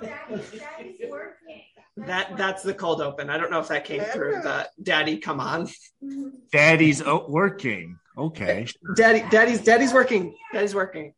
BlueNile.com. That that's the cold open. I don't know if that came through. The daddy, come on, Daddy's working. Okay. daddy, daddy's daddy's working. Daddy's working.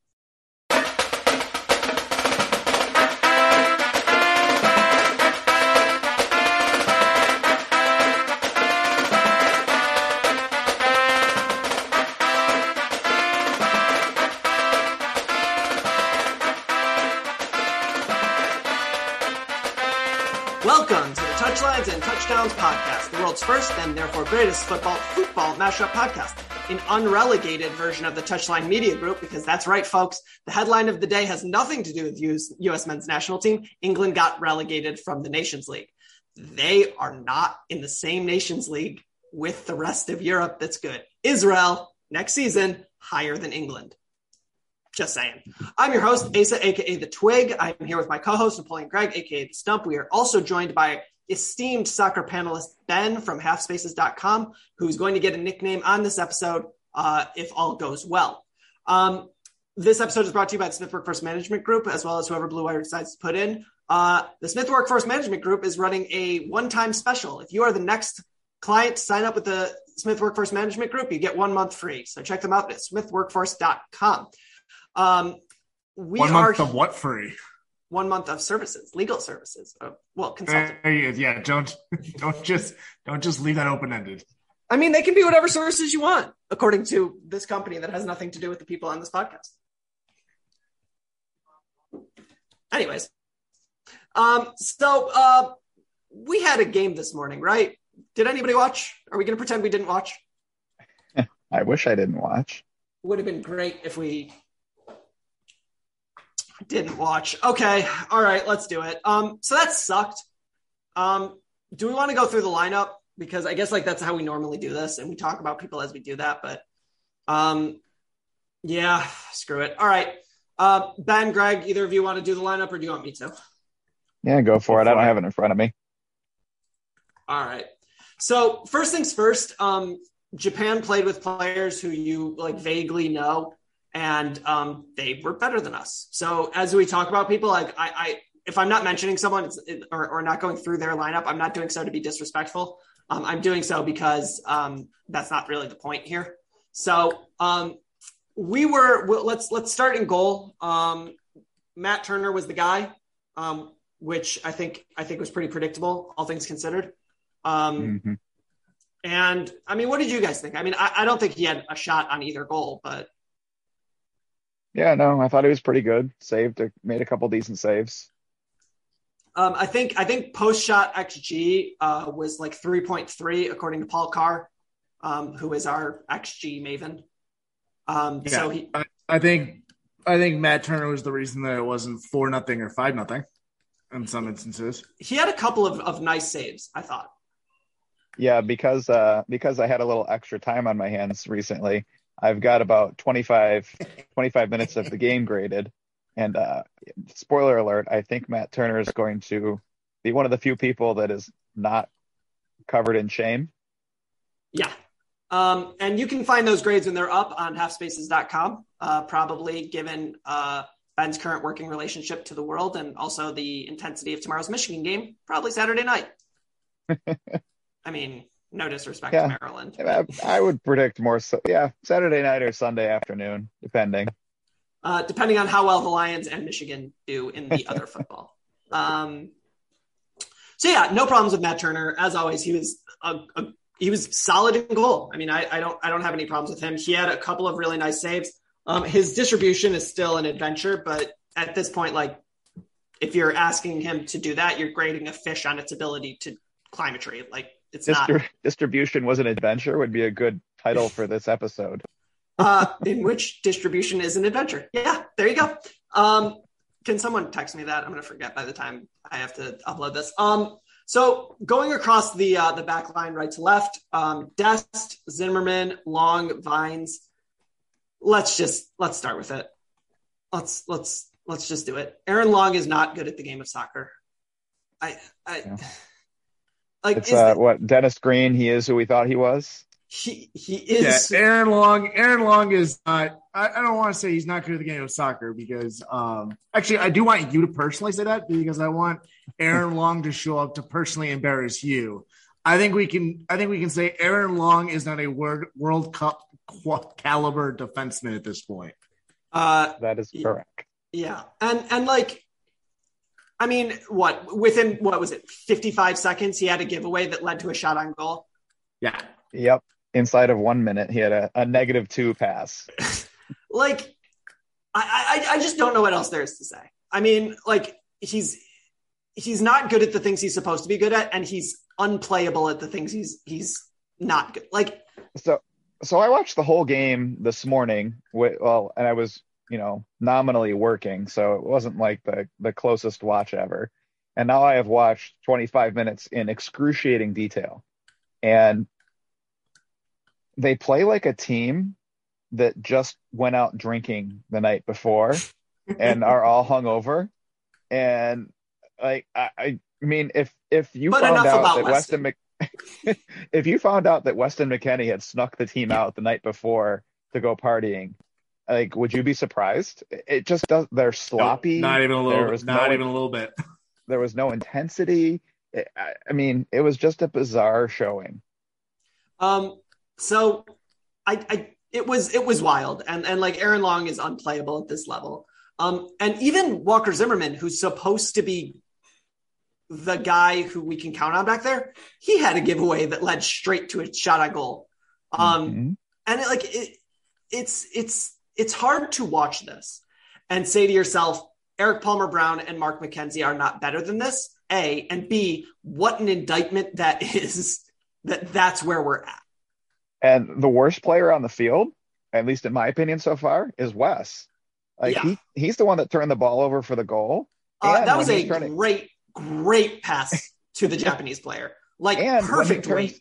First and therefore greatest football football mashup podcast, an unrelegated version of the Touchline Media Group. Because that's right, folks. The headline of the day has nothing to do with US, U.S. men's national team. England got relegated from the Nations League. They are not in the same Nations League with the rest of Europe. That's good. Israel next season higher than England. Just saying. I'm your host, Asa, aka The Twig. I'm here with my co host, Napoleon Gregg, aka The Stump. We are also joined by esteemed soccer panelist Ben from halfspaces.com, who's going to get a nickname on this episode uh, if all goes well. Um, this episode is brought to you by the Smith Workforce Management Group, as well as whoever Blue Wire decides to put in. Uh, the Smith Workforce Management Group is running a one time special. If you are the next client to sign up with the Smith Workforce Management Group, you get one month free. So check them out at smithworkforce.com. Um, we One are month of what free? One month of services, legal services. Uh, well, consulting. There. Yeah, don't don't just don't just leave that open ended. I mean, they can be whatever services you want, according to this company that has nothing to do with the people on this podcast. Anyways, um, so uh, we had a game this morning, right? Did anybody watch? Are we going to pretend we didn't watch? I wish I didn't watch. Would have been great if we didn't watch. Okay, all right, let's do it. Um, so that sucked. Um, do we want to go through the lineup? Because I guess like that's how we normally do this, and we talk about people as we do that. But um, yeah, screw it. All right, uh, Ben, Greg, either of you want to do the lineup, or do you want me to? Yeah, go for it. I don't have it in front of me. All right. So first things first, um, Japan played with players who you like vaguely know, and um, they were better than us. So as we talk about people, like I, I if I'm not mentioning someone or, or not going through their lineup, I'm not doing so to be disrespectful. Um, I'm doing so because um, that's not really the point here. So um, we were. Well, let's let's start in goal. Um, Matt Turner was the guy, um, which I think I think was pretty predictable, all things considered. Um, hmm and I mean, what did you guys think? I mean, I, I don't think he had a shot on either goal, but Yeah, no, I thought he was pretty good. Saved, a, made a couple decent saves. um, I think I think post shot xG uh, was like three point three according to Paul Carr, um, who is our xG maven. Um, So he I, I think I think Matt Turner was the reason that it wasn't four nothing or five nothing in some instances. he had a couple of, of nice saves. I thought. Yeah, because uh, because I had a little extra time on my hands recently. I've got about 25, 25 minutes of the game graded. And uh, spoiler alert, I think Matt Turner is going to be one of the few people that is not covered in shame. Yeah. Um, and you can find those grades when they're up on halfspaces.com, uh, probably given uh, Ben's current working relationship to the world and also the intensity of tomorrow's Michigan game, probably Saturday night. I mean, no disrespect Yeah. to Maryland. I, I would predict more so, yeah, Saturday night or Sunday afternoon, depending. uh, depending on how well the Lions and Michigan do in the other football. Um, so yeah, no problems with Matt Turner. As always, he was a, a, he was solid in goal. I mean, I, I don't I don't have any problems with him. He had a couple of really nice saves. Um, his distribution is still an adventure, but at this point, like if you're asking him to do that, you're grading a fish on its ability to climb a tree. Like it's not. Distribution was an adventure would be a good title for this episode. uh, in which distribution is an adventure. Yeah, there you go. Um, can someone text me that? I'm going to forget by the time I have to upload this. Um, so going across the uh, the back line, right to left, um, Dest, Zimmerman, Long, Vines. Let's just let's start with it. Let's let's let's just do it. Aaron Long is not good at the game of soccer. I I Yeah. Like It's is uh, the- what Dennis Green, he is who we thought he was. he he Yeah, is Aaron Long. Aaron Long is not. I, I don't want to say he's not good at the game of soccer because, um, actually, I do want you to personally say that because I want Aaron Long to show up to personally embarrass you. I think we can. I think we can say Aaron Long is not a World World Cup qua- caliber defenseman at this point. uh That is correct. Yeah, and and like, I mean, what within what was it, fifty five seconds, he had a giveaway that led to a shot on goal. Yeah, Yep. Inside of one minute, he had a, a negative two pass. Like, I, I I just don't know what else there is to say. I mean, like he's he's not good at the things he's supposed to be good at, and he's unplayable at the things he's he's not good. Like, So, so I watched the whole game this morning. With, well, and I was, you know, nominally working, so it wasn't like the the closest watch ever. And now I have watched 25 minutes in excruciating detail, and they play like a team that just went out drinking the night before and are all hungover. And like, I, I mean, if if you But found out that Weston, Mc, if you found out that Weston McKennie had snuck the team out the night before to go partying, like, would you be surprised? It just does. They're sloppy. not even a little. was Not no- even a little bit. There was no intensity. It- I, I mean, it was just a bizarre showing. Um, so I, I it was it was wild, and and like Aaron Long is unplayable at this level. Um, and even Walker Zimmerman, who's supposed to be the guy who we can count on back there, he had a giveaway that led straight to a shot on goal. Um, Mhm. and it, like it, it's it's it's hard to watch this and say to yourself, Erik Palmer-Brown and Mark McKenzie are not better than this. A and B, what an indictment that is. That that's where we're at. And the worst player on the field, at least in my opinion so far, is Wes. Like Yeah. he he's the one that turned the ball over for the goal. Uh, that was a to- great, great pass to the Japanese player. Like And when he perfect turns- weight.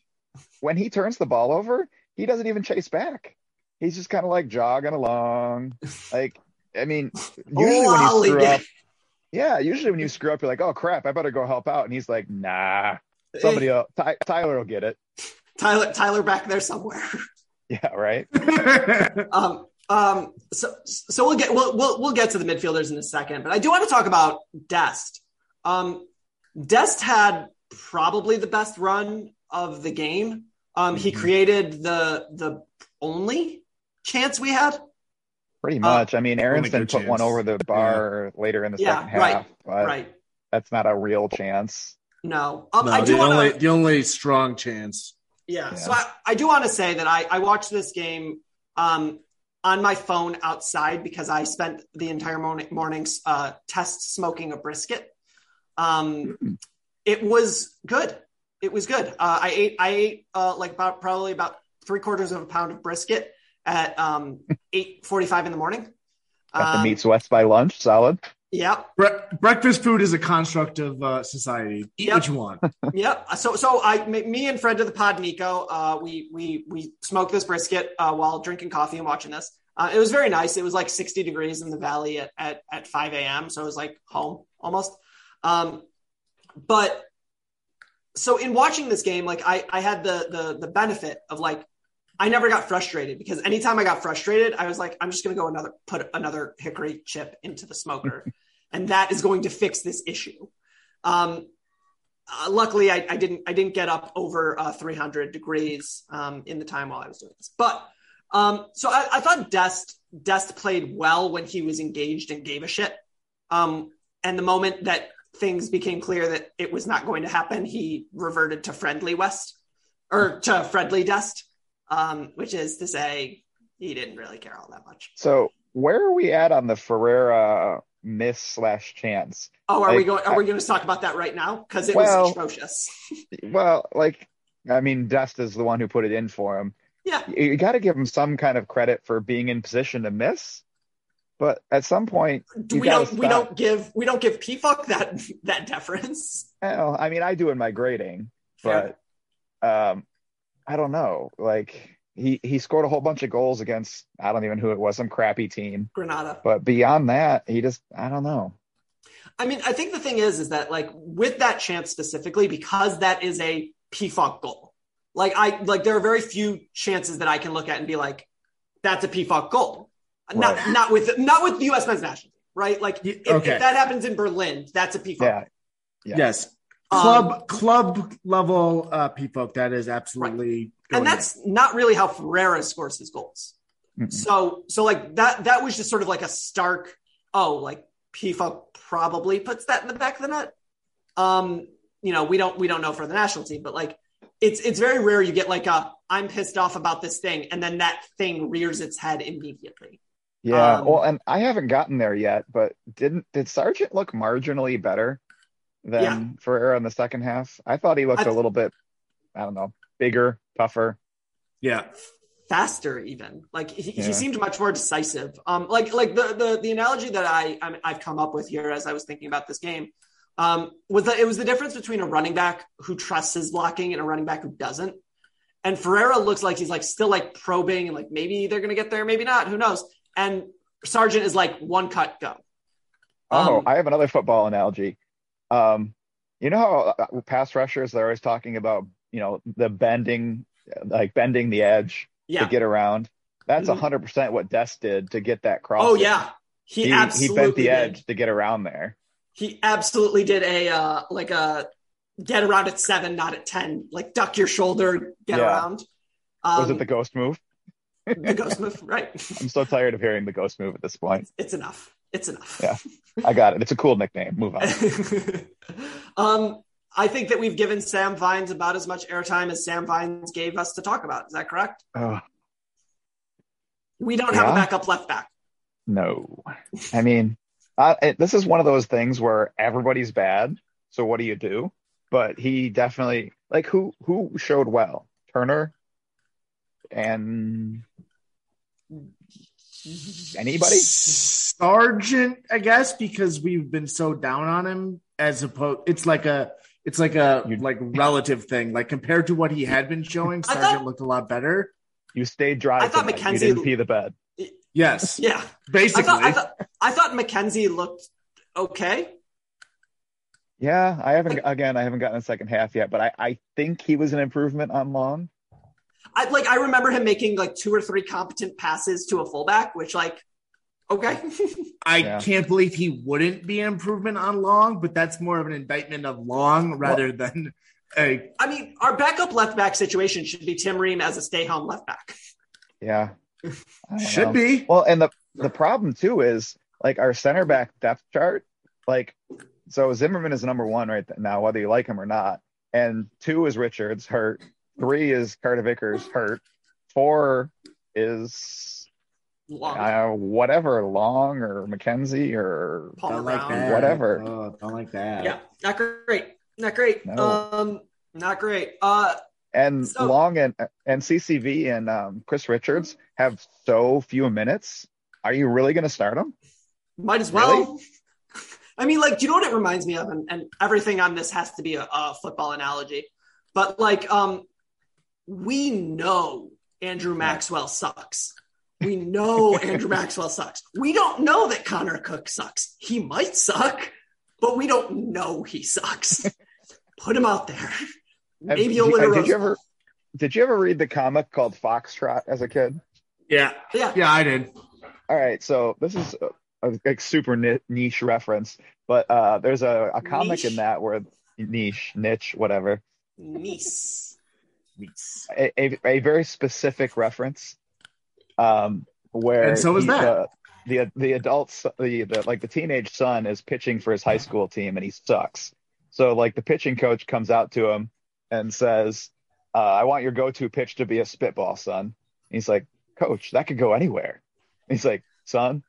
When he turns the ball over, he doesn't even chase back. He's just kind of like jogging along. Like, I mean, usually when you screw up, yeah, usually when you screw up, you're like, oh crap, I better go help out. And he's like, nah, somebody else, Ty- Tyler will get it. Tyler, Tyler back there somewhere. Yeah, right. um, um, so, so we'll get we'll, we'll we'll get to the midfielders in a second, but I do want to talk about Dest. Um, Dest had probably the best run of the game. Um, he Mhm. created the the only chance we had. Pretty Uh, much. I mean, only Aaronson good put one over the bar later in the Yeah, second right, half, but right? that's not a real chance. No, um, no, I do the want only to. the only strong chance. Yeah. Yeah. So I, I do want to say that I, I watched this game um, on my phone outside because I spent the entire morning, mornings uh, test smoking a brisket. Um, it was good. It was good. Uh, I ate I ate uh, like about probably about three quarters of a pound of brisket at um, eight forty five in the morning. Got the Um, meat sweats by lunch, solid. Yeah. Bre- breakfast food is a construct of uh, society. Eat Yep. what you want. Yep. So, so I, m- me and friend of the pod, Nico, uh, we we we smoked this brisket uh, while drinking coffee and watching this. Uh, it was very nice. It was like 60 degrees in the valley at at, at 5 a.m. So it was like home almost. Um, but so in watching this game, like I I had the the the benefit of like I never got frustrated because anytime I got frustrated, I was like, I'm just gonna go another put another hickory chip into the smoker, and that is going to fix this issue. Um, uh, luckily, I, I didn't I didn't get up over uh, 300 degrees um, in the time while I was doing this. But um, so I, I thought Dest Dest played well when he was engaged and gave a shit. Um, and the moment that things became clear that it was not going to happen, he reverted to friendly West or to friendly Dest, um, which is to say he didn't really care all that much. So where are we at on the Ferreira miss slash chance? Oh, are we going? Are we going to talk about that right now? Because it Well- was atrocious. Well, like, I mean, Dest is the one who put it in for him. yeah, You, got to give him some kind of credit for being in position to miss. But at some point, we don't. We don't give. We don't give Pefok that that deference. Well, I mean, I do in my grading, but um, I don't know. Like he he scored a whole bunch of goals against I don't even who it was, some crappy team. Grenada. But beyond that, he just I don't know. I mean, I think the thing is, is that like with that chance specifically, because that is a Pefok goal. Like I like there are very few chances that I can look at and be like, that's a Pefok goal. Not Right. not with not with the U.S. men's national team, right? Like if, okay. if that happens in Berlin, that's a Pefok. Yeah, Yeah. Yes. Um, Club club level uh people that is absolutely going and that's not really how Ferreira scores his goals. Mm-mm. So so like that that was just sort of like a stark oh like Pefok probably puts that in the back of the net. Um, you know, we don't we don't know for the national team, but like it's it's very rare you get like a I'm pissed off about this thing, and then that thing rears its head immediately. yeah. Um, well, and I haven't gotten there yet, but didn't did Sargent look marginally better than Yeah. Ferreira in the second half? I thought he looked a little bit, I don't know, bigger, tougher. yeah. faster even like he, Yeah. he seemed much more decisive um like like the the, the analogy that I, I i've come up with here as i was thinking about this game um was that it was the difference between a running back who trusts his blocking and a running back who doesn't and Ferreira looks like he's like still like probing and like maybe they're gonna get there maybe not who knows and Sargent is like one cut go Oh, Um, I have another football analogy. Um, you know how uh, pass rushers they're always talking about, you know, the bending, like bending the edge yeah to get around. That's a Mhm. hundred percent what Dest did to get that cross. oh yeah he, he, he bent the did. edge to get around there. he absolutely did a uh like a get around at seven not at ten like duck your shoulder get Yeah. around um, Was it the ghost move? the ghost move right I'm so tired of hearing the ghost move at this point. it's enough it's enough Yeah. I got it. It's a cool nickname. Move on. um i think that we've given sam vines about as much airtime as sam vines gave us to talk about is that correct Oh, we don't have a backup left back no. I mean, uh, it, this is one of those things where everybody's bad. So what do you do? But he definitely like who who showed well? Turner and anybody? Sargent, I guess, because we've been so down on him as opposed it's like a it's like a You- like relative thing. Like compared to what he had been showing, I Sargent thought- looked a lot better. You stayed dry. I thought tonight. McKenzie- You didn't pee the bed. Yes. yeah I Basically. thought, I thought I thought McKenzie looked okay. Yeah, I haven't again. I haven't gotten the second half yet, but I I think he was an improvement on Long. I like I remember him making like two or three competent passes to a fullback, which like okay. I Yeah. can't believe he wouldn't be an improvement on Long, but that's more of an indictment of Long rather than a I mean, our backup left back situation should be Tim Ream as a stay home left back. Yeah, should know. be. Well, and the the problem too is like our center back depth chart. Like, so Zimmerman is number one right now, whether you like him or not. And two is Richards hurt. Three is Carter Vickers hurt. Four is Long. uh, whatever Long or McKenzie or Palmer like Brown. Whatever. Oh, don't like that. Yeah, not great. Not great. No. Um, not great. Uh, and So- Long and and CCV and um, Chris Richards have so few minutes. Are you really going to start them? might as well. I mean, like, do you know what it reminds me of? And, and everything on this has to be a, a football analogy. But like, um, we know Andrew Maxwell sucks. We know Andrew Maxwell sucks. We don't know that Connor Cook sucks. He might suck, but we don't know he sucks. Put him out there. Maybe he'll win a did you ever did you ever read the comic called Foxtrot as a kid? Yeah, Yeah. yeah, I did. All right, so this is a, a, a super niche reference, but uh, there's a, a comic Niche? in that where niche, niche, whatever, Nice. a, a, a very specific reference, um, where And so he- that. the the the adults the, the like the teenage son is pitching for his high school team and he sucks. So like the pitching coach comes out to him and says, uh, "I want your go-to pitch to be a spitball, son." He's like, "Coach, that could go anywhere." He's like, "Son,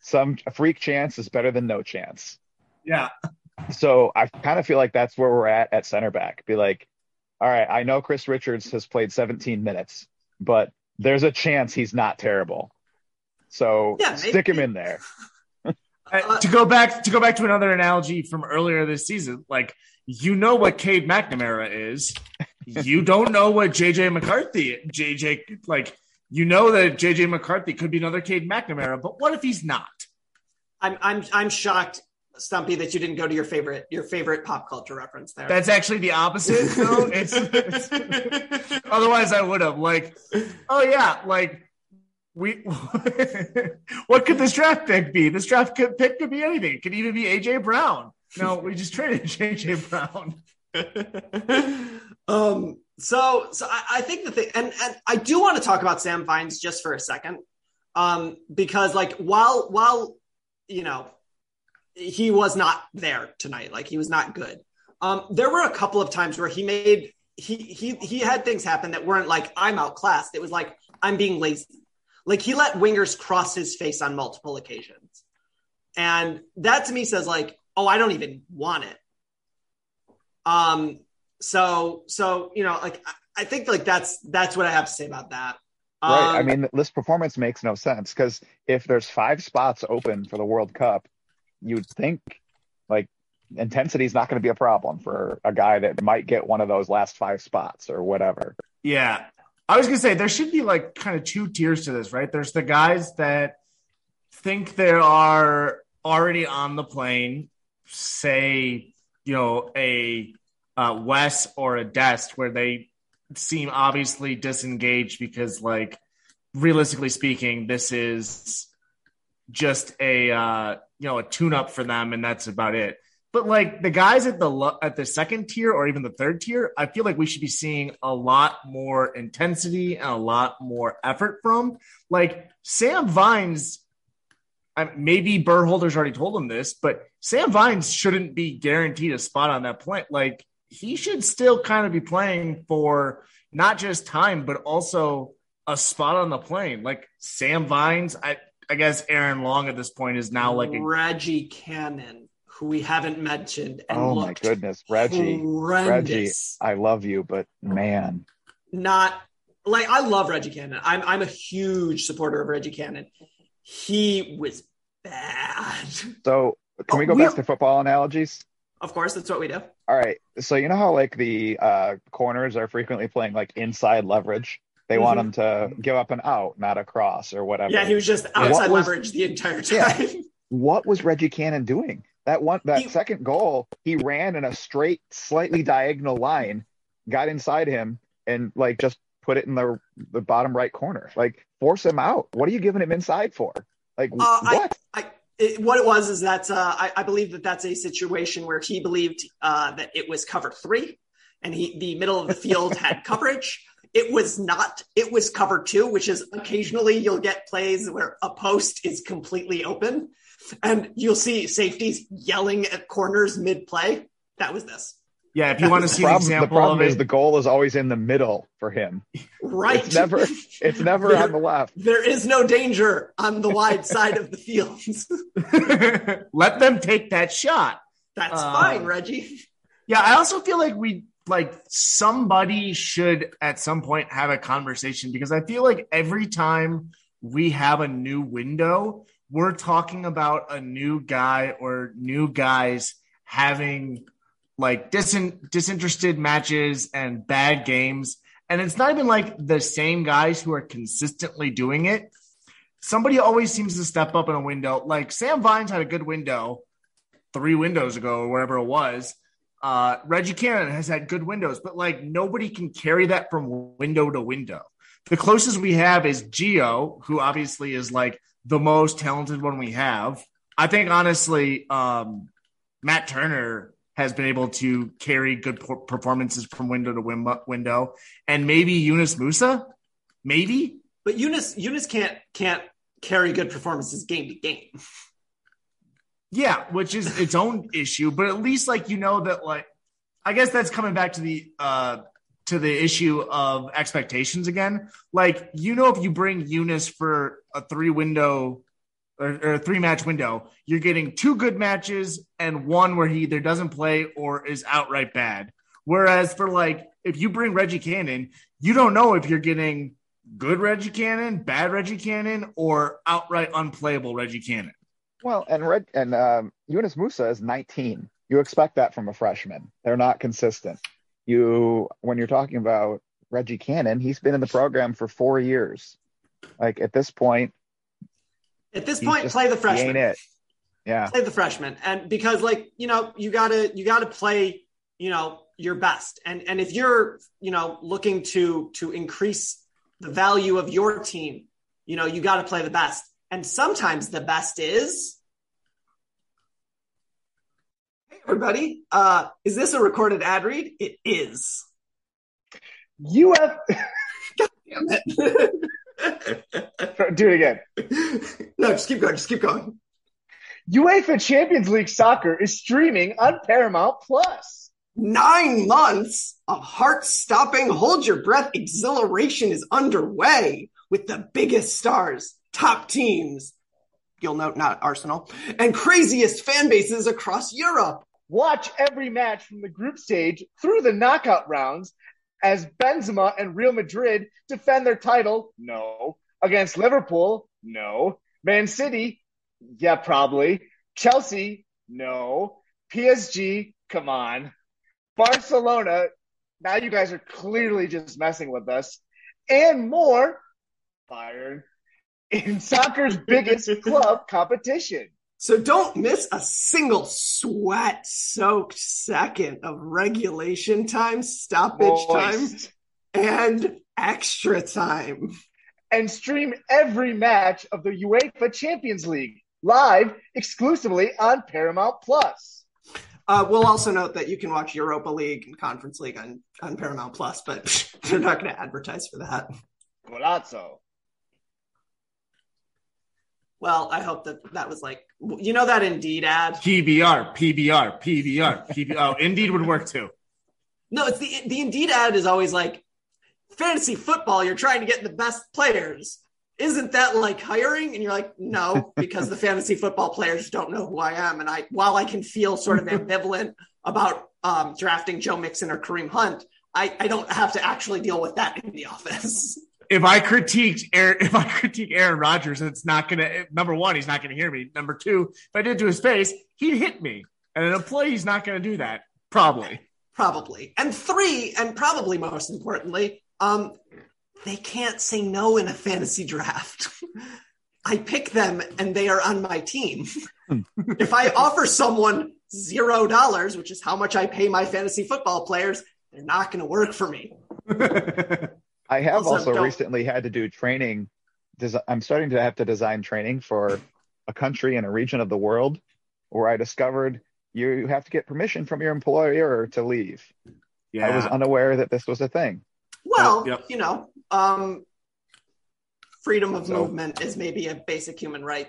some a freak chance is better than no chance." Yeah, So I kind of feel like that's where we're at at center back. Be like, all right, I know Chris Richards has played 17 minutes, but there's a chance he's not terrible. So Yeah, stick him maybe- in there. Uh, to go back to go back to another analogy from earlier this season, like you know what Cade McNamara is, you don't know what JJ McCarthy, JJ like you know that JJ McCarthy could be another Cade McNamara, but what if he's not? I'm I'm I'm shocked, Stumpy, that you didn't go to your favorite your favorite pop culture reference there. That's actually the opposite. though. it's, it's- otherwise I would have like, oh yeah, like we. what could this draft pick be? This draft could, pick could be anything. It could even be AJ Brown. No, we just traded AJ Brown. um so so I, I think the thing and and I do want to talk about Sam Vines just for a second. Um because like while while you know he was not there tonight, like he was not good. Um there were a couple of times where he made he he he had things happen that weren't like I'm outclassed. It was like I'm being lazy. Like he let wingers cross his face on multiple occasions. And that to me says like, oh, I don't even want it. Um, so so you know, like I, I think like that's that's what I have to say about that. Right. I Um, mean, this performance makes no sense because if there's five spots open for the World Cup, you'd think like intensity is not going to be a problem for a guy that might get one of those last five spots or whatever. Yeah. I was going to say there should be like kind of two tiers to this, right? There's the guys that think they are already on the plane, say, you know, a uh, Wes or a Dest, where they seem obviously disengaged because, like, realistically speaking, this is just a uh, you know a tune up for them, and that's about it. But like the guys at the at the second tier or even the third tier, I feel like we should be seeing a lot more intensity and a lot more effort from. Like Sam Vines, maybe Berhalter's already told him this, but Sam Vines shouldn't be guaranteed a spot on that point. Like he should still kind of be playing for not just time, but also a spot on the plane. Like Sam Vines, I I guess Aaron Long at this point is now like a Reggie Cannon, who we haven't mentioned. And oh my goodness, Reggie, Reggie. I love you, but man, Not like I love Reggie Cannon. I'm I'm a huge supporter of Reggie Cannon. He was bad. so can we go we- back to football analogies? Of course, that's what we do. All right. So you know how like the uh, corners are frequently playing like inside leverage. They want him to give up an out, not a cross or whatever. Mm-hmm. Yeah, he was just outside was- leverage the entire time. Yeah. what was Reggie Cannon doing? That one, that He- second goal, he ran in a straight, slightly diagonal line, got inside him, and like just put it in the the bottom right corner. Like force him out. What are you giving him inside for? Like Uh, I- what? I, it, what it was is that uh, I, I believe that that's a situation where he believed uh, that it was cover three, and he the middle of the field had coverage. It was not. It was cover two, which is occasionally you'll get plays where a post is completely open, and you'll see safeties yelling at corners mid play. That was this, yeah. If you want to the see an problem, the problem of is it, the goal is always in the middle for him. right? It's never it's never on the left. There is no danger on the wide side of the field. let them take that shot. That's Uh, fine, Reggie. Yeah, I also feel like we like somebody should at some point have a conversation because I feel like every time we have a new window, we're talking about a new guy or new guys having like disin- disinterested matches and bad games. And it's not even like the same guys who are consistently doing it. Somebody always seems to step up in a window. Like Sam Vines had a good window three windows ago or wherever it was. Uh, Reggie Cannon has had good windows, but like nobody can carry that from window to window. The closest we have is Geo, who obviously is like the most talented one we have. I think honestly, um, Matt Turner has been able to carry good performances from window to win- window, and maybe Yunus Musah, maybe. But Yunus Yunus can't can't carry good performances game to game. Yeah, which is its own issue, but at least like you know that like I guess that's coming back to the uh to the issue of expectations again. Like you know if you bring Yunus for a three window or, or a three match window, you're getting two good matches and one where he either doesn't play or is outright bad. Whereas for like if you bring Reggie Cannon, you don't know if you're getting good Reggie Cannon, bad Reggie Cannon, or outright unplayable Reggie Cannon. Well, and Red and um, Yunus Musah is 19. You expect that from a freshman. They're not consistent. You when you're talking about Reggie Cannon, he's been in the program for four years. Like at this point, at this point, just, play the freshman. Ain't it? Yeah, play the freshman, and because like you know you gotta you gotta play you know your best, and and if you're you know looking to to increase the value of your team, you know you got to play the best, and sometimes the best is. Hey everybody, uh, is this a recorded ad read? It is. UF. God damn it. Do it again. No, just keep going. Just keep going. UEFA Champions League soccer is streaming on Paramount Plus. Nine months of heart stopping, hold your breath exhilaration is underway with the biggest stars, top teams, you'll note not Arsenal, and craziest fan bases across Europe. Watch every match from the group stage through the knockout rounds as Benzema and Real Madrid defend their title? No. Against Liverpool? No. Man City? Yeah, probably. Chelsea? No. PSG? Come on. Barcelona? Now you guys are clearly just messing with us. And more. Bayern. In soccer's biggest club competition. So don't miss a single sweat soaked second of regulation time, stoppage Moist. time, and extra time. And stream every match of the UEFA Champions League live exclusively on Paramount Plus. Uh, we'll also note that you can watch Europa League and Conference League on, on Paramount Plus, but they're not going to advertise for that. Golazo. Well, I hope that that was like you know that Indeed ad. PBR, PBR, PBR, PBR. Oh, Indeed would work too. No, it's the the Indeed ad is always like fantasy football. You're trying to get the best players. Isn't that like hiring? And you're like, no, because the fantasy football players don't know who I am. And I, while I can feel sort of ambivalent about um, drafting Joe Mixon or Kareem Hunt, I, I don't have to actually deal with that in the office. If I critiqued Aaron, if I critique Aaron Rodgers, it's not gonna. Number one, he's not gonna hear me. Number two, if I did to his face, he'd hit me. And an employee's not gonna do that. Probably. Probably. And three, and probably most importantly, um, they can't say no in a fantasy draft. I pick them and they are on my team. if I offer someone zero dollars, which is how much I pay my fantasy football players, they're not going to work for me. I have also, also recently had to do training. I'm starting to have to design training for a country and a region of the world where I discovered you have to get permission from your employer to leave. Yeah. I was unaware that this was a thing. Well, yep. you know, um, freedom of so, movement is maybe a basic human right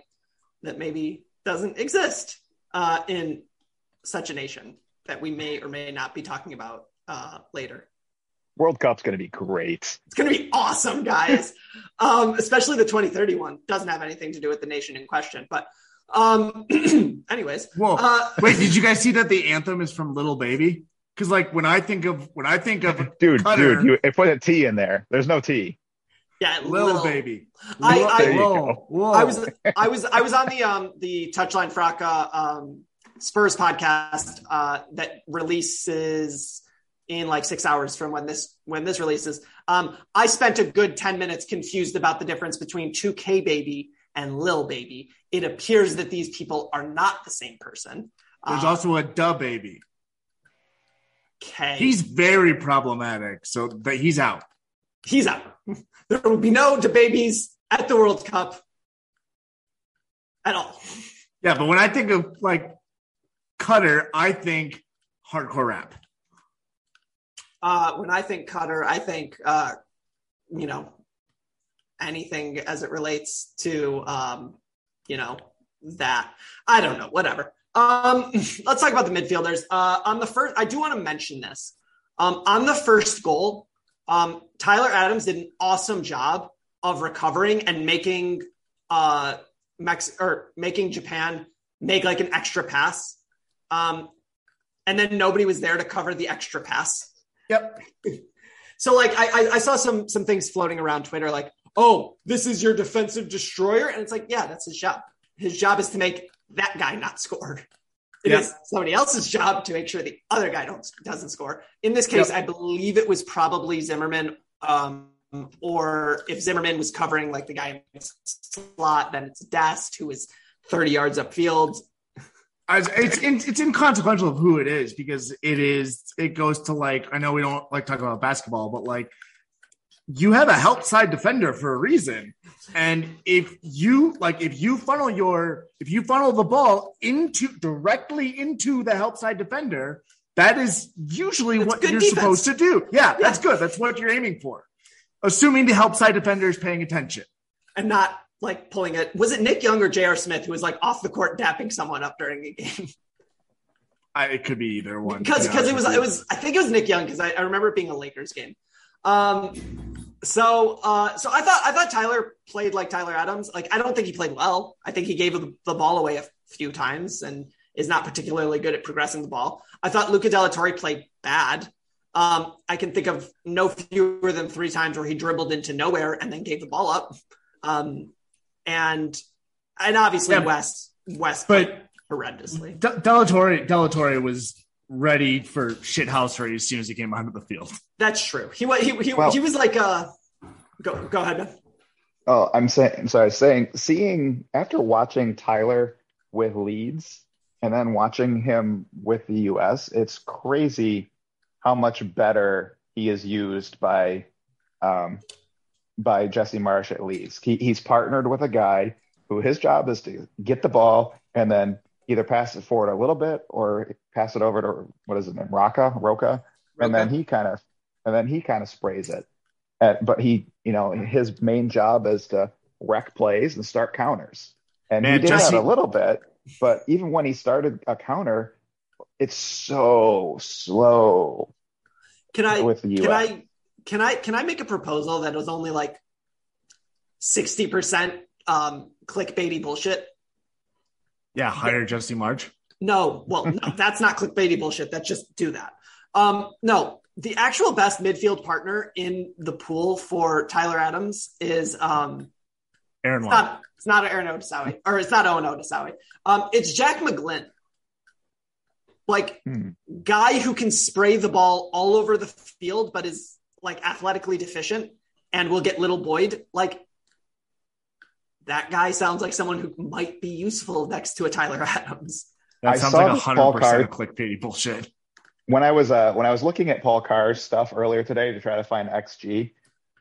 that maybe doesn't exist uh, in such a nation that we may or may not be talking about uh, later. World Cup's going to be great. It's going to be awesome, guys. um, especially the 2030 one. Doesn't have anything to do with the nation in question, but um, anyways. Whoa! Uh, Wait, did you guys see that the anthem is from Little Baby? Because like when I think of when I think of dude, Qatar, dude, you it put a T in there. There's no T. Yeah, Little, baby. I- I- There you whoa, go. whoa. I was I was I was on the um the Touchline Fracas um Spurs podcast uh that releases in like six hours from when this when this releases. Um I spent a good 10 minutes confused about the difference between 2K baby and Lil Baby. It appears that these people are not the same person. There's Uh, also a DaBaby. okay. He's very problematic, so that he's out. he's out. There will be no babies at the World Cup at all. Yeah, but when I think of like Qatar, I think hardcore rap. Uh, when I think Qatar, I think uh, you know anything as it relates to um, you know that. I don't know. Whatever. Um, let's talk about the midfielders. Uh, on the first, I do want to mention this. Um, on the first goal, um, Tyler Adams did an awesome job of recovering and making uh, Mex or making Japan make like an extra pass. Um, and then nobody was there to cover the extra pass. Yep. So like I, I I saw some some things floating around Twitter like, oh, this is your defensive destroyer, and it's like, yeah, that's his job. His job is to make that guy not score. It is Yep. somebody else's job to make sure the other guy don't doesn't score. In this case, I believe it was probably Zimmerman, um, or if Zimmerman was covering like the guy in the slot, then it's Dest who is 30 yards upfield. As- It's in, it's inconsequential of who it is because it is it goes to like I know we don't like talk about basketball, but like you have a help side defender for a reason. And if you like if you funnel your if you funnel the ball into directly into the help side defender, that is usually That's what you're defense. supposed to do. Yeah, that's good. That's what you're aiming for. Assuming the help side defender is paying attention. and not like pulling it. Was it Nick Young or J.R. Smith who was like off the court dapping someone up during a game? I, it could be either one. Because because it was it was I think it was Nick Young because I, I remember it being a Lakers game. Um, so uh, so I thought I thought Tyler played like Tyler Adams. Like I don't think he played well. I think he gave the, the ball away a few times and is not particularly good at progressing the ball. I thought Luca de la Torre played bad. Um, I can think of no fewer than three times where he dribbled into nowhere and then gave the ball up. Um, and and obviously Yeah. West West But- horrendously. De- Delatorre, de la Torre was ready for shithouse ready as soon as he came onto the field. That's true. He was he he, Well- he was like uh go go ahead. Ben. Oh, I'm saying, I'm sorry, saying, seeing after watching Tyler with Leeds and then watching him with the US, it's crazy how much better he is used by um, by Jesse Marsh at least. He, he's partnered with a guy who his job is to get the ball and then either pass it forward a little bit or pass it over to what is his name, Raka, Roca, and then he kind of and then he kind of sprays it. Uh, but he, you know, his main job is to wreck plays and start counters. And Man, he did Jesse- that a little bit, but even when he started a counter, it's so slow Can I with the US. can I can I can I make a proposal that was only like sixty percent um clickbaity bullshit? Yeah, hire Jesse Marsch. No, well, no, that's not clickbaity bullshit. That's just do that. Um, no, the actual best midfield partner in the pool for Tyler Adams is um Aaron it's not it's not Aaron Otasowie or it's not Owen Otasowie. Um, it's Jack McGlynn. Like Hmm. guy who can spray the ball all over the field, but is like athletically deficient and we'll get little Boyd. Like that guy sounds like someone who might be useful next to a Tyler Adams. That I sounds saw like this hundred percent Card- clickbaity bullshit. when I was uh, when I was looking at Paul Carr's stuff earlier today to try to find XG,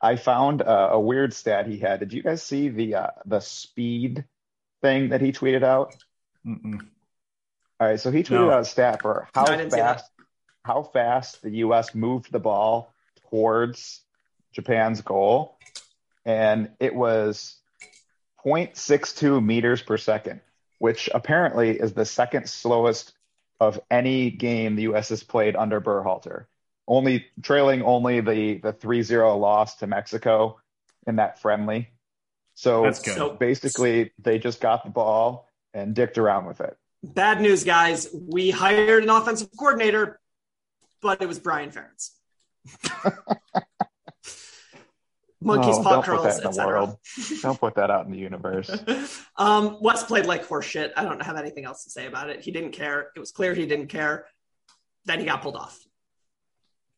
I found uh, a weird stat he had. Did you guys see the uh, the speed thing that he tweeted out? Mm-mm. All right, so he tweeted No. out a stat for how I didn't see that. fast how fast the U.S. moved the ball towards Japan's goal, and it was 0.62 meters per second, which apparently is the second slowest of any game the U.S. has played under Berhalter. Only trailing only the the 3-0 loss to Mexico in that friendly. So So basically, they just got the ball and dicked around with it. bad news, guys. We hired an offensive coordinator, but it was Brian Ferentz. Monkey's Oh, paw curls, etc. world. Don't put that out in the universe. um, Wes played like horse shit. I don't have anything else to say about it. He didn't care. It was clear he didn't care. Then he got pulled off.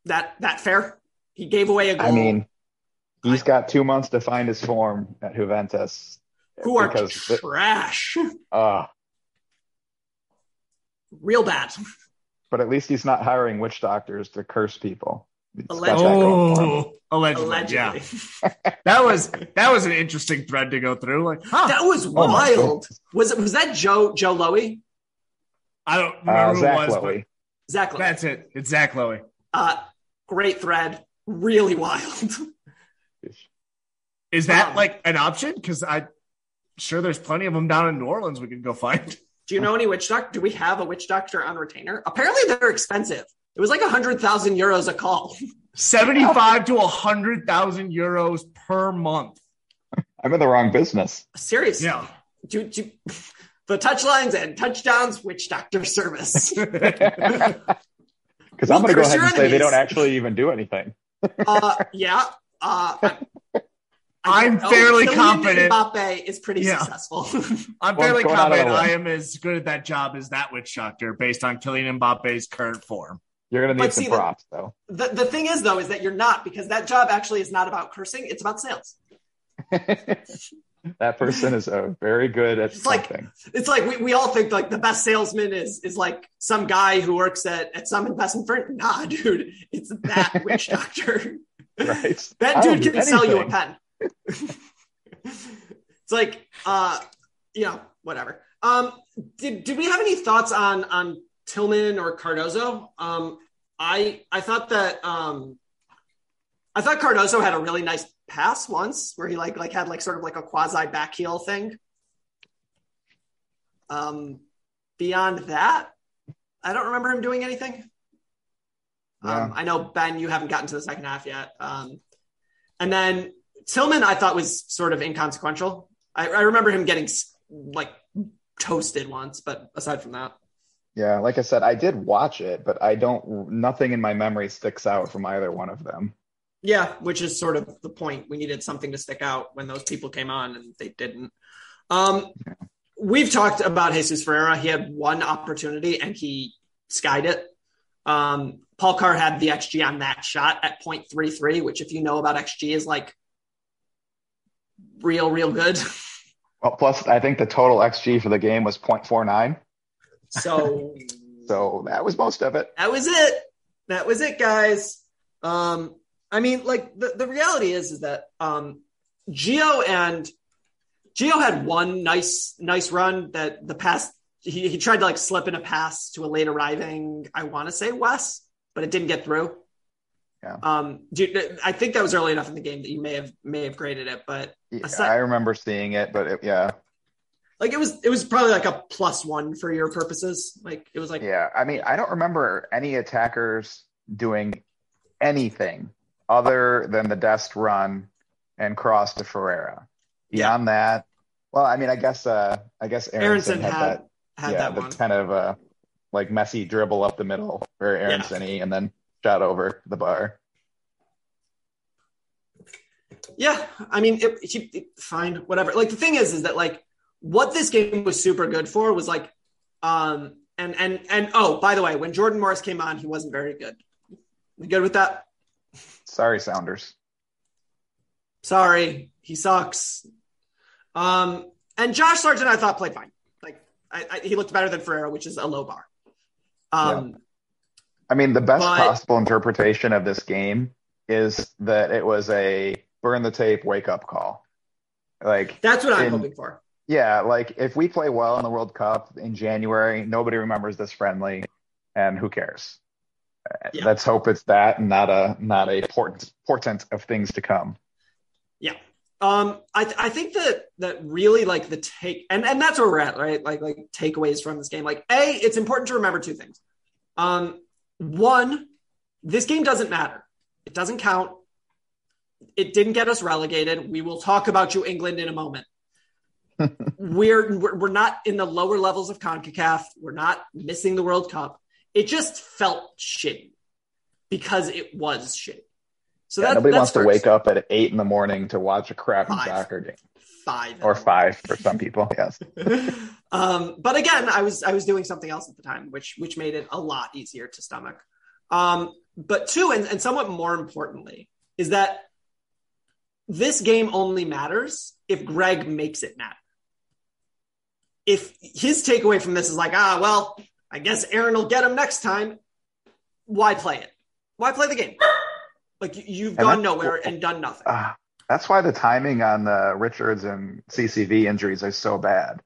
That that fair? He gave away a goal. I mean, he's got two months to find his form at Juventus. who are trash, uh, real bad. but at least he's not hiring witch doctors to curse people. He's got that Allegedly. going for him. Oh, allegedly, Allegedly, yeah. That was that was an interesting thread to go through. Like, huh, that was Oh wild. goodness. Was it? Was that Joe Joe Lowy? I don't remember Uh, who Zach it was, Lowy. Zach but Lowy. that's it. It's Zach Lowy. Uh, great thread. Really wild. Is that Um, like an option? Because I sure there's plenty of them down in New Orleans we could go find. Do you know any witch doctor? Do we have a witch doctor on retainer? Apparently, they're expensive. It was like a hundred thousand euros a call. Seventy-five to a hundred thousand euros per month. I'm in the wrong business. Seriously. Yeah. Do, do, the touchlines and touchdowns witch doctor service. Because I'm going to go ahead your and say they don't actually even do anything. uh, yeah. Uh, I- I'm I fairly Kylian confident. Mbappe is pretty Yeah. successful. I'm Well, fairly going out on a confident. I am as good at that job as that witch doctor based on Kylian Mbappe's current form. You're going to But need some see, the- props, though. the, the thing is, though, is that you're not because that job actually is not about cursing. It's about sales. that person is uh, very good at It's like- It's like we, we all think like the best salesman is is like some guy who works at, at some investment firm. Nah, dude, it's that witch doctor. right? That dude can sell you a pen. it's like, uh, you know, whatever. Um, did did we have any thoughts on on Tillman or Cardoso? Um, I I thought that um, I thought Cardoso had a really nice pass once where he like like had like sort of like a quasi back heel thing. Um, beyond that, I don't remember him doing anything. Um, I know Ben, you haven't gotten to the second half yet. Um, and then Tillman, I thought was sort of inconsequential. I, I remember him getting like toasted once, but aside from that, Yeah, like I said, I did watch it, but I don't. Nothing in my memory sticks out from either one of them. yeah, which is sort of the point. We needed something to stick out when those people came on, and they didn't. Um, we've talked about Jesus Ferreira. He had one opportunity and he skied it. Um, Paul Carr had the XG on that shot at 0.33, which, if you know about XG, is like real, real good. Well, plus I think the total XG for the game was 0.49, So so that was most of it. that was it. That was it, guys. Um, I mean, like the, the reality is, is that um, Gio and Gio had one nice, nice run that the pass he, he tried to like slip in a pass to a late arriving, I want to say Wes, but it didn't get through. Yeah. Um, you- I think that was early enough in the game that you may have may have graded it, but Yeah, Aside- I remember seeing it, but it, yeah, like it was it was probably like a plus one for your purposes. Like it was like yeah. I mean, I don't remember any attackers doing anything other than the Dest run and cross to Ferreira. Beyond that, well, I mean, I guess, uh, I guess Aaronson Aaronson, had, had that, had yeah, that the one. kind of uh, like messy dribble up the middle, very Yeah. Aaronson-y, and then shot over the bar. Yeah, I mean, it, it, it- fine, whatever. Like the thing is, is that like what this game was super good for was like, um, and and and oh, by the way, when Jordan Morris came on, he wasn't very good. You good with that? Sorry, Sounders. Sorry, he sucks. Um, and Josh Sargent, I thought played fine. Like I, I, he looked better than Ferreira, which is a low bar. Um, I mean, the best But- possible interpretation of this game is that it was a burn the tape, wake up call. Like, that's what I'm in- hoping for. Yeah, like if we play well in the World Cup in January, nobody remembers this friendly, and who cares? Yeah. Let's hope it's that, and not a not a portent portent of things to come. Yeah. Um, I, I think that that really like the take and, and that's where we're at, right? Like like takeaways from this game. Like A, it's important to remember two things. Um, one, this game doesn't matter. It doesn't count. It didn't get us relegated. We will talk about you, England, in a moment. We're, we're not in the lower levels of CONCACAF. We're not missing the World Cup. It just felt shitty because it was shitty. So Yeah, that, nobody wants to wake up at eight in the morning to watch a crappy Five. soccer game, five or five for some people. Yes. um, but again, I was I was doing something else at the time, which which made it a lot easier to stomach. Um, but two, and, and somewhat more importantly, is that this game only matters if Greg makes it matter. If his takeaway from this is like, ah, well, I guess Aaron will get him next time. Why play it? Why play the game? Like you- you've And gone nowhere and done nothing. Uh, that's why the timing on the Richards and CCV injuries are so bad.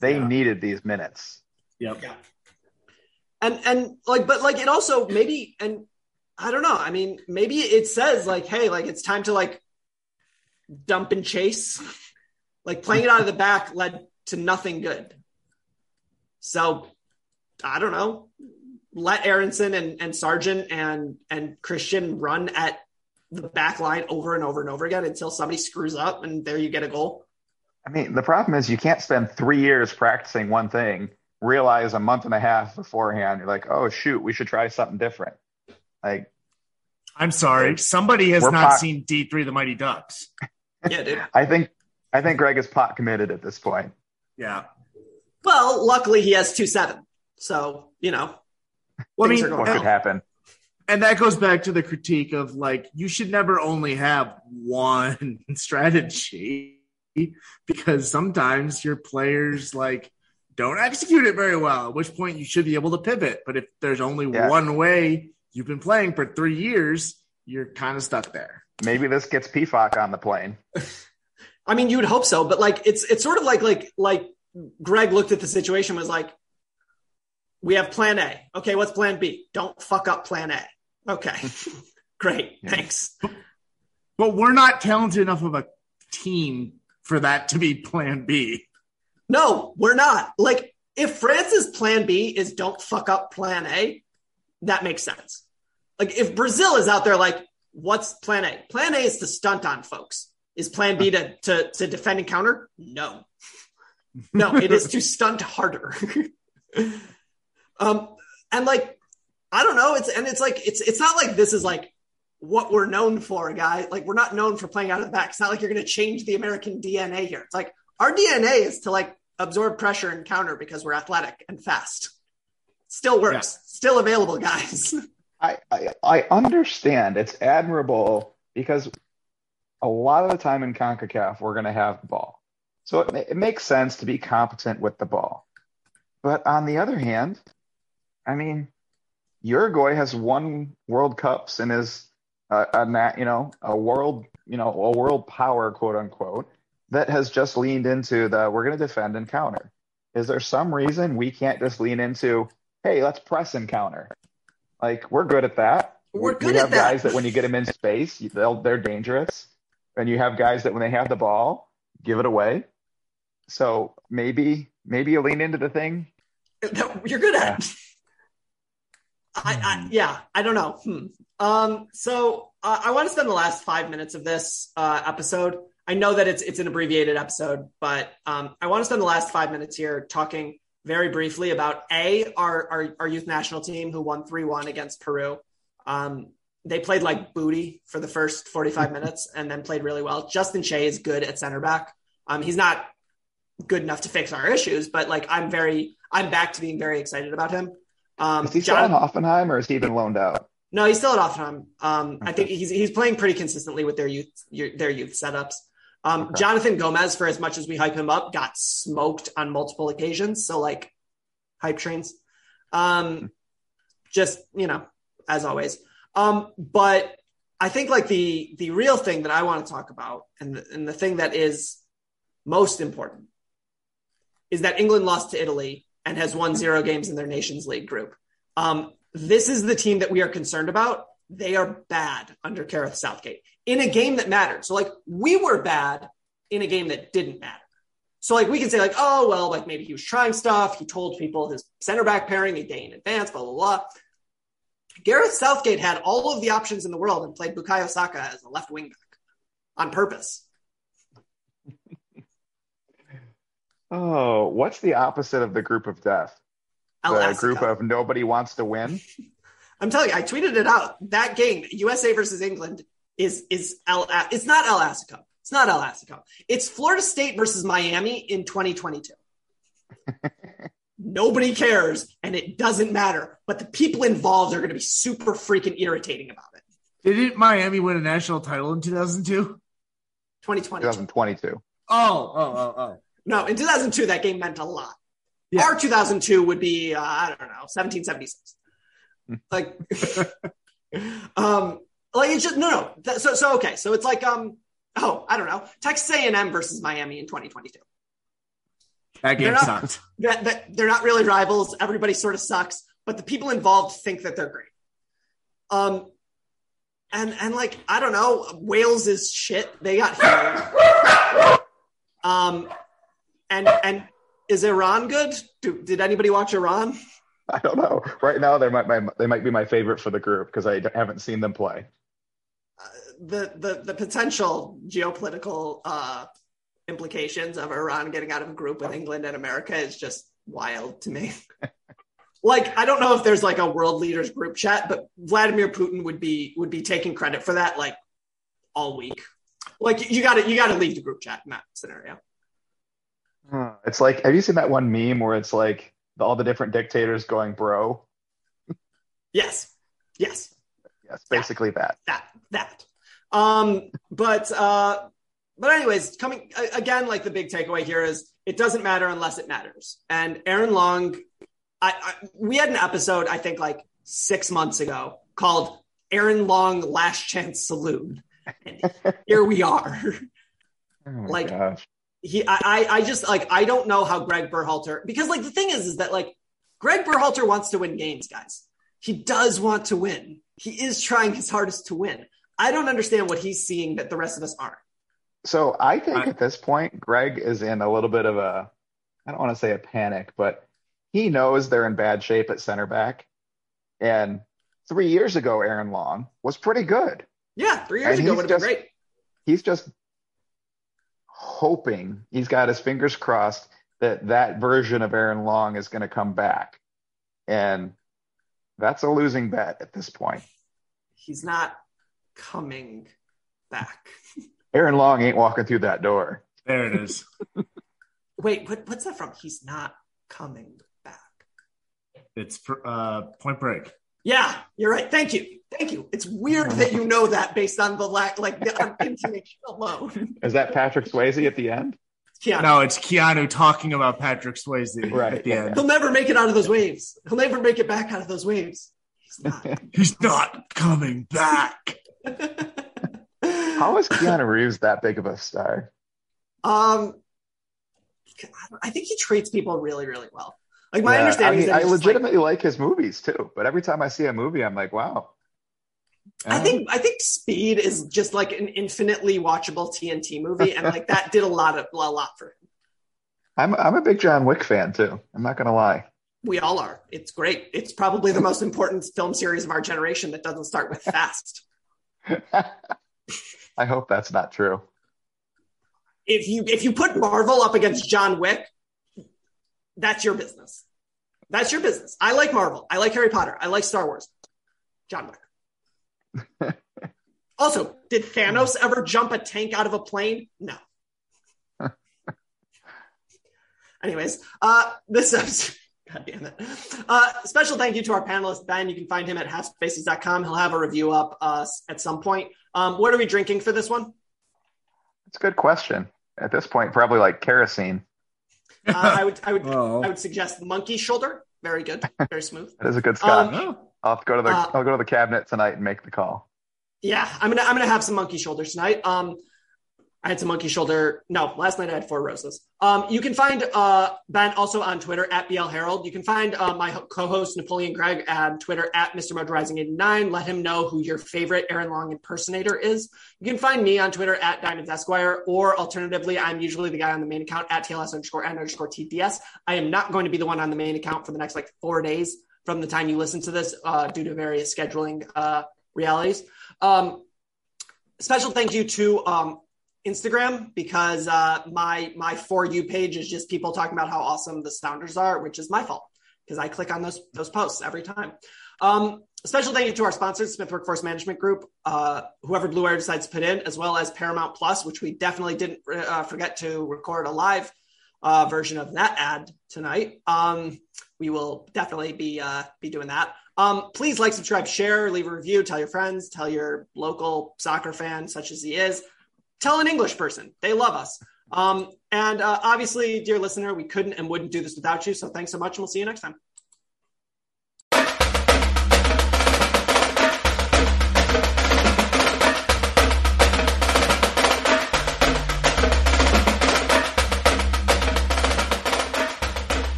They Yeah. needed these minutes. Yep. Yeah. And and like, but like it also maybe and I don't know. I mean, maybe it says like, hey, like it's time to like dump and chase. like playing it out of the back led to nothing good. So I don't know. Let Aaronson and, and Sargent and and Christian run at the back line over and over and over again until somebody screws up and there you get a goal. I mean, the problem is you can't spend three years practicing one thing, realize a month and a half beforehand, you're like, oh, shoot, we should try something different. Like, I'm sorry. Somebody has not pot- seen D3 the Mighty Ducks. Yeah, dude. I think, I think Greg is pot committed at this point. Yeah. Well, luckily he has two seven. So, you know, Well, I mean, What could happen? and that goes back to the critique of like you should never only have one strategy because sometimes your players like don't execute it very well at which point you should be able to pivot but if there's only Yeah. one way you've been playing for three years you're kind of stuck there Maybe this gets Pefok on the plane. I mean, you would hope so, but like it's it's sort of like like like Greg looked at the situation was like, we have plan A. Okay, what's plan B? Don't fuck up plan A. Okay. Great. Thanks. but we're not talented enough of a team for that to be plan b No, we're not. Like if France's plan B is don't fuck up plan A, that makes sense. Like if Brazil is out there like, what's plan A? Plan A is to stunt on folks. Is plan B to to, to defend and counter? No. No, it is to stunt harder. um and like I don't know, it's and it's like it's it's not like this is like what we're known for, guy. Like we're not known for playing out of the back. It's not like you're going to change the American DNA here. It's like our DNA is to like absorb pressure and counter because we're athletic and fast. Still works. Still available, guys. I, I I understand it's admirable because a lot of the time in CONCACAF we're going to have the ball, so it, it makes sense to be competent with the ball. But on the other hand, I mean, Uruguay has won World Cups and is a, a you know a world you know a world power quote unquote that has just leaned into the we're going to defend and counter. Is there some reason we can't just lean into hey let's press and counter? Like we're good at that. We're We- good we at have that. guys that when you get them in space, they'll they're dangerous, and you have guys that when they have the ball, give it away. So maybe maybe you lean into the thing. that you're good at. I, I yeah, I don't know. Hmm. Um, so uh, I want to spend the last five minutes of this uh, episode. I know that it's it's an abbreviated episode, but um, I want to spend the last five minutes here talking very briefly about a our our, our youth national team who won three one against Peru. Um, they played like booty for the first 45 minutes and then played really well. Justin Che is good at center back. Um, he's not good enough to fix our issues, but like I'm very, I'm back to being very excited about him. Um, Is he still John- in Hoffenheim or has he been loaned out? no, he's still at Hoffenheim. Um, I think he's he's playing pretty consistently with their youth your, their youth setups. Um, Okay. Jonathan Gomez, for as much as we hype him up, got smoked on multiple occasions. So like hype trains. Um, just you know, as always. Um, but I think like the the real thing that I want to talk about, and the, and the thing that is most important, is that England lost to Italy and has won zero games in their Nations League group. Um, this is the team that we are concerned about. They are bad under Gareth Southgate in a game that mattered. So like we were bad in a game that didn't matter. So like we can say like, oh well, like maybe he was trying stuff. He told people his center back pairing a day in advance, blah blah blah. Gareth Southgate had all of the options in the world and played Bukayo Saka as a left wing back on purpose. Oh, what's the opposite of the group of death? El The Asico. group of nobody wants to win. I'm telling you, I tweeted it out. That game, USA versus England, is is El. It's not El Assico. It's not El Assico. It's Florida State versus Miami in 2022. Nobody cares, and it doesn't matter. But the people involved are going to be super freaking irritating about it. Didn't Miami win a national title in 2002? 2022. 2022. Oh, oh, oh, oh. No, in 2002, that game meant a lot. Yeah. Our 2002 would be, uh, I don't know, 1776. like, um, like it's just no, no. Th- So, so okay. So it's like, um, oh, I don't know, Texas A&M versus Miami in 2022. That game They're not- sucked. That, that they're not really rivals. Everybody sort of sucks, but the people involved think that they're great. Um, and and like I don't know, Wales is shit. They got here. Um, and and is Iran good? Do, did anybody watch Iran? I don't know. Right now, they might my, they might be my favorite for the group because I haven't seen them play. the the the potential geopolitical uh, implications of Iran getting out of a group with England and America is just wild to me. like I don't know if there's like a world leaders group chat, but Vladimir Putin would be would be taking credit for that like all week. Like you got to you got to leave the group chat in that scenario. It's like, have you seen that one meme where it's like all the different dictators going bro? Yes, yes, Yes, basically that. that that. Um, but uh, but anyways, coming again, like the big takeaway here is it doesn't matter unless it matters. And Aaron Long, I, I we had an episode I think like six months ago called Aaron Long Last Chance Saloon, and here we are. Oh Like- gosh. he I, I I just like I don't know how Greg Berhalter because like the thing is is that like Greg Berhalter wants to win games, guys. He does want to win. He is trying his hardest to win. I don't understand what he's seeing that the rest of us aren't. So I think I- at this point, Greg is in a little bit of a, I don't want to say a panic, but he knows they're in bad shape at center back. And three years ago, Aaron Long was pretty good. Yeah, three years And ago would have been great. He's just hoping, he's got his fingers crossed that that version of Aaron Long is going to come back. And that's a losing bet at this point. He's not coming back. Aaron Long ain't walking through that door. There it is. Wait, what, what's that from? He's not coming back. It's uh, Point Break. Yeah, you're right. Thank you. Thank you. It's weird that you know that based on the lack, like the on intonation alone. Is that Patrick Swayze at the end? Yeah. No, it's Keanu talking about Patrick Swayze Right. at the end. He'll never make it out of those waves. He'll never make it back out of those waves. He's not. He's not coming back. How is Keanu Reeves that big of a star? Um, I think he treats people really, really well. Like my Yeah, understanding I, is mean, that I just, like- legitimately like, his movies too, but every time I see a movie, I'm like, wow. I think I think Speed is just like an infinitely watchable TNT movie, and like that did a lot of a lot for him. I'm I'm a big John Wick fan too. I'm not gonna lie. We all are. It's great. It's probably the most important film series of our generation that doesn't start with fast. I hope that's not true. If you if you put Marvel up against John Wick, that's your business. That's your business. I like Marvel. I like Harry Potter. I like Star Wars. John Wick. also, did Thanos ever jump a tank out of a plane? No. Anyways, uh, this episode, God damn it. Uh, special thank you to our panelist, Ben. You can find him at halfspaces.com. He'll have a review up uh, at some point. Um, what are we drinking for this one? It's a good question. At this point, probably like kerosene. Uh, I would, I would, Oh. I would suggest the monkey shoulder. Very good, very smooth. That is a good scotch. Um, I'll have to go to the uh, I'll go to the cabinet tonight and make the call. Yeah, I'm gonna, I'm gonna have some monkey shoulder tonight. Um, I had some monkey shoulder. No, last night I had four roses. Um, you can find uh, Ben also on Twitter at BL Herald. You can find uh, my co-host Napoleon Gregg on Twitter at Mr. Motorizing89. Let him know who your favorite Aaron Long impersonator is. You can find me on Twitter at Diamonds Esquire, or alternatively, I'm usually the guy on the main account at TLS underscore N underscore TDS. I am not going to be the one on the main account for the next like four days from the time you listen to this uh, due to various scheduling uh, realities. Um, special thank you to um, Instagram because uh, my my for you page is just people talking about how awesome the Sounders are, which is my fault because I click on those those posts every time. Um, special thank you to our sponsors, Smith Workforce Management Group, uh, whoever Blue Wire decides to put in, as well as Paramount Plus, which we definitely didn't uh, forget to record a live uh, version of that ad tonight. Um, we will definitely be uh, be doing that. Um, please like, subscribe, share, leave a review, tell your friends, tell your local soccer fan, such as he is, tell an English person. They love us. Um, and uh, obviously, dear listener, we couldn't and wouldn't do this without you. So thanks so much, and we'll see you next time.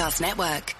Podcast Network.